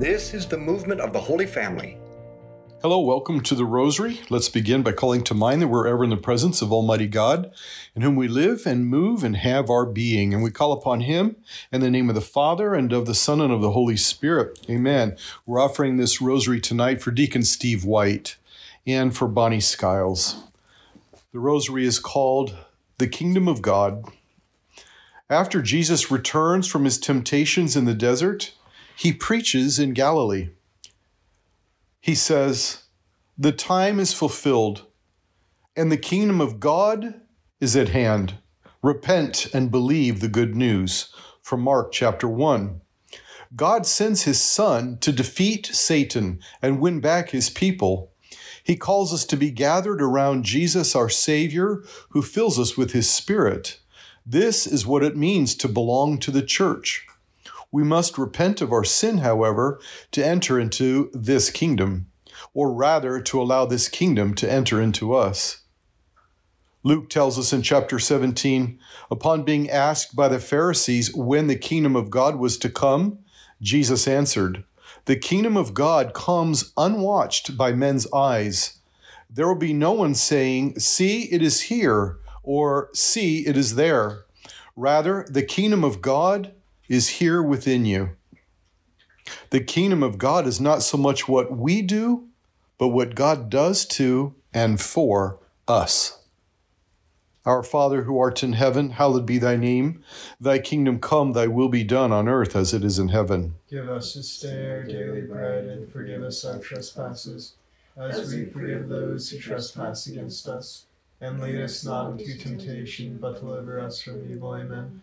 This is the movement of the Holy Family. Hello, welcome to the Rosary. Let's begin by calling to mind that we're ever in the presence of Almighty God, in whom we live and move and have our being. And we call upon Him in the name of the Father, and of the Son, and of the Holy Spirit. Amen. We're offering this Rosary tonight for Deacon Steve White and for Bonnie Skiles. The Rosary is called The Kingdom of God. After Jesus returns from his temptations in the desert, he preaches in Galilee he says, The time is fulfilled, and the kingdom of God is at hand. Repent and believe the good news. From Mark chapter 1. God sends his Son to defeat Satan and win back his people. He calls us to be gathered around Jesus, our Savior, who fills us with his Spirit. This is what it means to belong to the church. We must repent of our sin, however, to enter into this kingdom, or rather to allow this kingdom to enter into us. Luke tells us in chapter 17 upon being asked by the Pharisees when the kingdom of God was to come, Jesus answered, The kingdom of God comes unwatched by men's eyes. There will be no one saying, See, it is here, or See, it is there. Rather, the kingdom of God is here within you. The kingdom of God is not so much what we do, but what God does to and for us. Our Father who art in heaven, hallowed be thy name. Thy kingdom come, thy will be done on earth as it is in heaven. Give us this day our daily bread and forgive us our trespasses, as we forgive those who trespass against us. And lead us not into temptation, but deliver us from evil. Amen.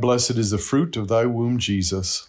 blessed is the fruit of thy womb, Jesus.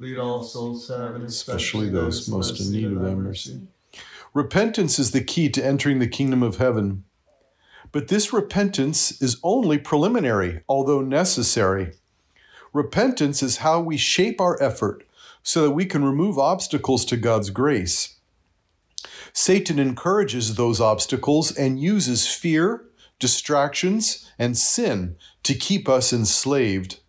Lead all souls to heaven, Especially those most in need of thy mercy. repentance is the key to entering the kingdom of heaven. But this repentance is only preliminary, although necessary. Repentance is how we shape our effort so that we can remove obstacles to God's grace. Satan encourages those obstacles and uses fear, distractions, and sin to keep us enslaved.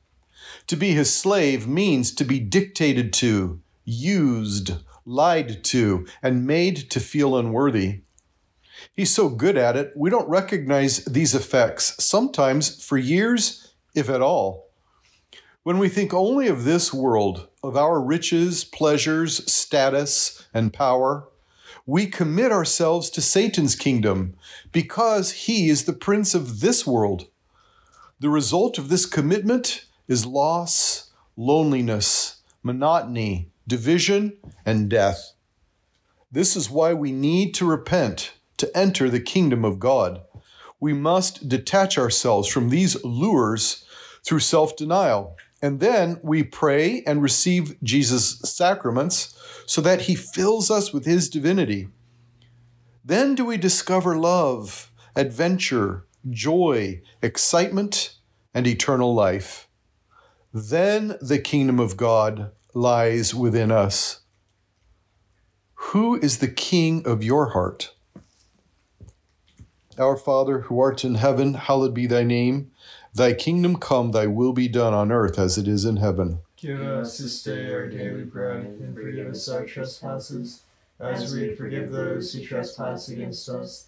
To be his slave means to be dictated to, used, lied to, and made to feel unworthy. He's so good at it, we don't recognize these effects, sometimes for years, if at all. When we think only of this world, of our riches, pleasures, status, and power, we commit ourselves to Satan's kingdom because he is the prince of this world. The result of this commitment is loss, loneliness, monotony, division, and death. This is why we need to repent to enter the kingdom of God. We must detach ourselves from these lures through self denial. And then we pray and receive Jesus' sacraments so that he fills us with his divinity. Then do we discover love, adventure, joy, excitement, and eternal life. Then the kingdom of God lies within us. Who is the king of your heart? Our Father, who art in heaven, hallowed be thy name. Thy kingdom come, thy will be done on earth as it is in heaven. Give us this day our daily bread, and forgive us our trespasses, as we forgive those who trespass against us.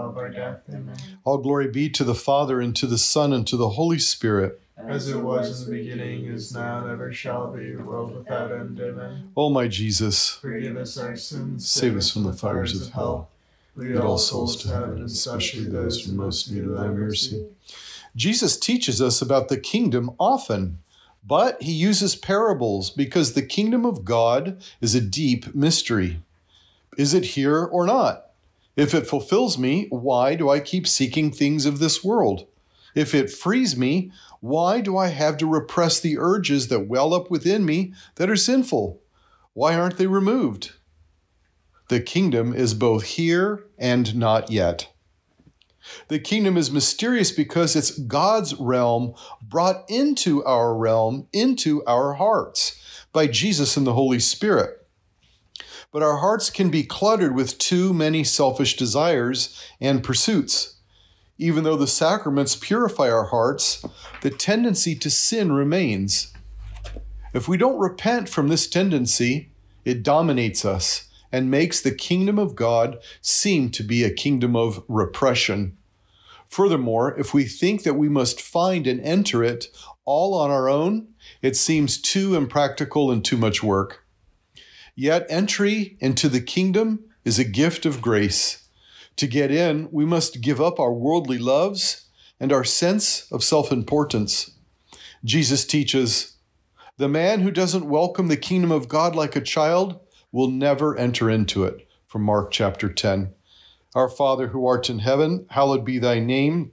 of our death. Amen. All glory be to the Father, and to the Son, and to the Holy Spirit. As it was in the beginning, is now, and ever shall be, world without end. Amen. O my Jesus, Forgive us our sins. save us from the fires of hell. Lead all souls to heaven, especially those who most need thy mercy. Jesus teaches us about the kingdom often, but he uses parables because the kingdom of God is a deep mystery. Is it here or not? If it fulfills me, why do I keep seeking things of this world? If it frees me, why do I have to repress the urges that well up within me that are sinful? Why aren't they removed? The kingdom is both here and not yet. The kingdom is mysterious because it's God's realm brought into our realm, into our hearts by Jesus and the Holy Spirit. But our hearts can be cluttered with too many selfish desires and pursuits. Even though the sacraments purify our hearts, the tendency to sin remains. If we don't repent from this tendency, it dominates us and makes the kingdom of God seem to be a kingdom of repression. Furthermore, if we think that we must find and enter it all on our own, it seems too impractical and too much work. Yet, entry into the kingdom is a gift of grace. To get in, we must give up our worldly loves and our sense of self importance. Jesus teaches the man who doesn't welcome the kingdom of God like a child will never enter into it. From Mark chapter 10. Our Father who art in heaven, hallowed be thy name.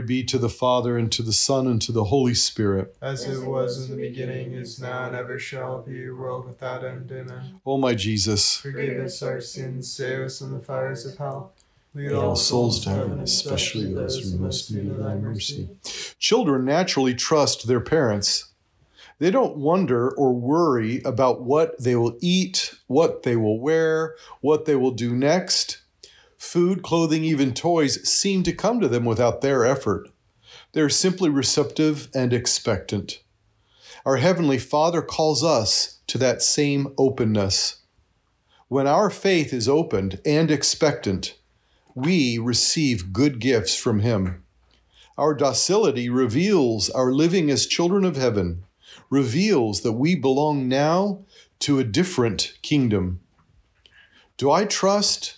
be to the Father, and to the Son, and to the Holy Spirit. As it was in the beginning, is now, and ever shall be, world without end. Amen. O my Jesus, Forgive us our sins, save us from the fires of hell. Lead all souls to heaven, especially those who most need thy mercy. Children naturally trust their parents. They don't wonder or worry about what they will eat, what they will wear, what they will do next. Food, clothing, even toys seem to come to them without their effort. They're simply receptive and expectant. Our Heavenly Father calls us to that same openness. When our faith is opened and expectant, we receive good gifts from Him. Our docility reveals our living as children of heaven, reveals that we belong now to a different kingdom. Do I trust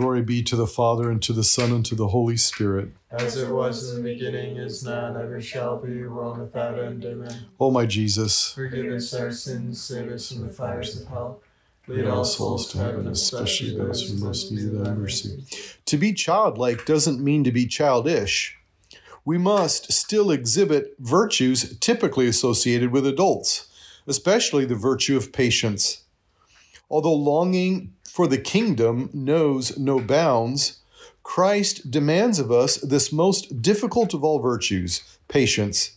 glory be to the Father, and to the Son, and to the Holy Spirit. As it was in the beginning, is now, and ever shall be, world without end. Amen. O my Jesus, Forgive us our sins, save us from the fires of hell. lead all souls to heaven, especially those who most need thy mercy. To be childlike doesn't mean to be childish. We must still exhibit virtues typically associated with adults, especially the virtue of patience. Although longing for the kingdom knows no bounds, Christ demands of us this most difficult of all virtues patience.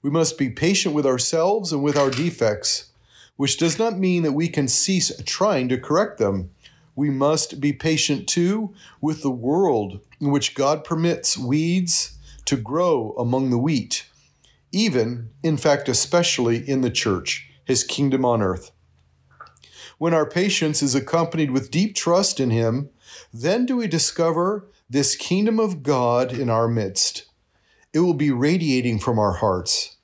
We must be patient with ourselves and with our defects, which does not mean that we can cease trying to correct them. We must be patient too with the world in which God permits weeds to grow among the wheat, even, in fact, especially in the church, his kingdom on earth. When our patience is accompanied with deep trust in him, then do we discover this kingdom of God in our midst. It will be radiating from our hearts.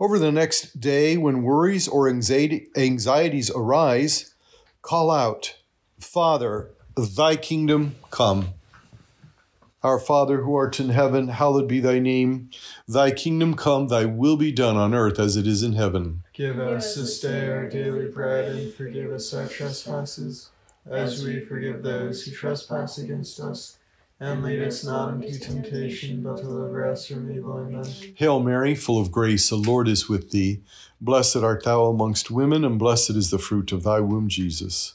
Over the next day, when worries or anxieties arise, call out, Father, thy kingdom come. Our Father who art in heaven, hallowed be thy name. Thy kingdom come, thy will be done on earth as it is in heaven. Give us this day our daily bread, and forgive us our trespasses, as we forgive those who trespass against us. And lead us not into temptation, but deliver us from evil. Amen. Hail Mary, full of grace, the Lord is with thee. Blessed art thou amongst women, and blessed is the fruit of thy womb, Jesus.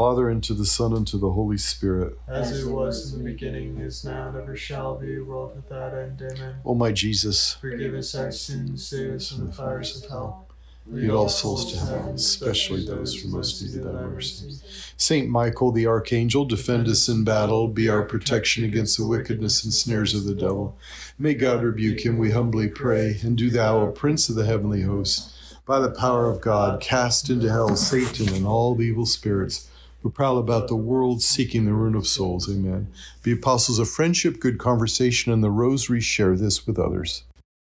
Father, and to the Son, and to the Holy Spirit. As it was in the beginning, is now, and ever shall be, world without end. Amen. O my Jesus, Forgive us our sins, save us from the fires of hell. Lead all souls to heaven, especially those who most need thy mercy. Saint Michael, the archangel, defend us in battle, be our protection against the wickedness and snares of the devil. May God rebuke him, we humbly pray. And do thou, O Prince of the heavenly host, by the power of God, cast into hell Satan and all evil spirits who prowl about the world seeking the ruin of souls. Amen. Be apostles of friendship, good conversation, and the rosary share this with others.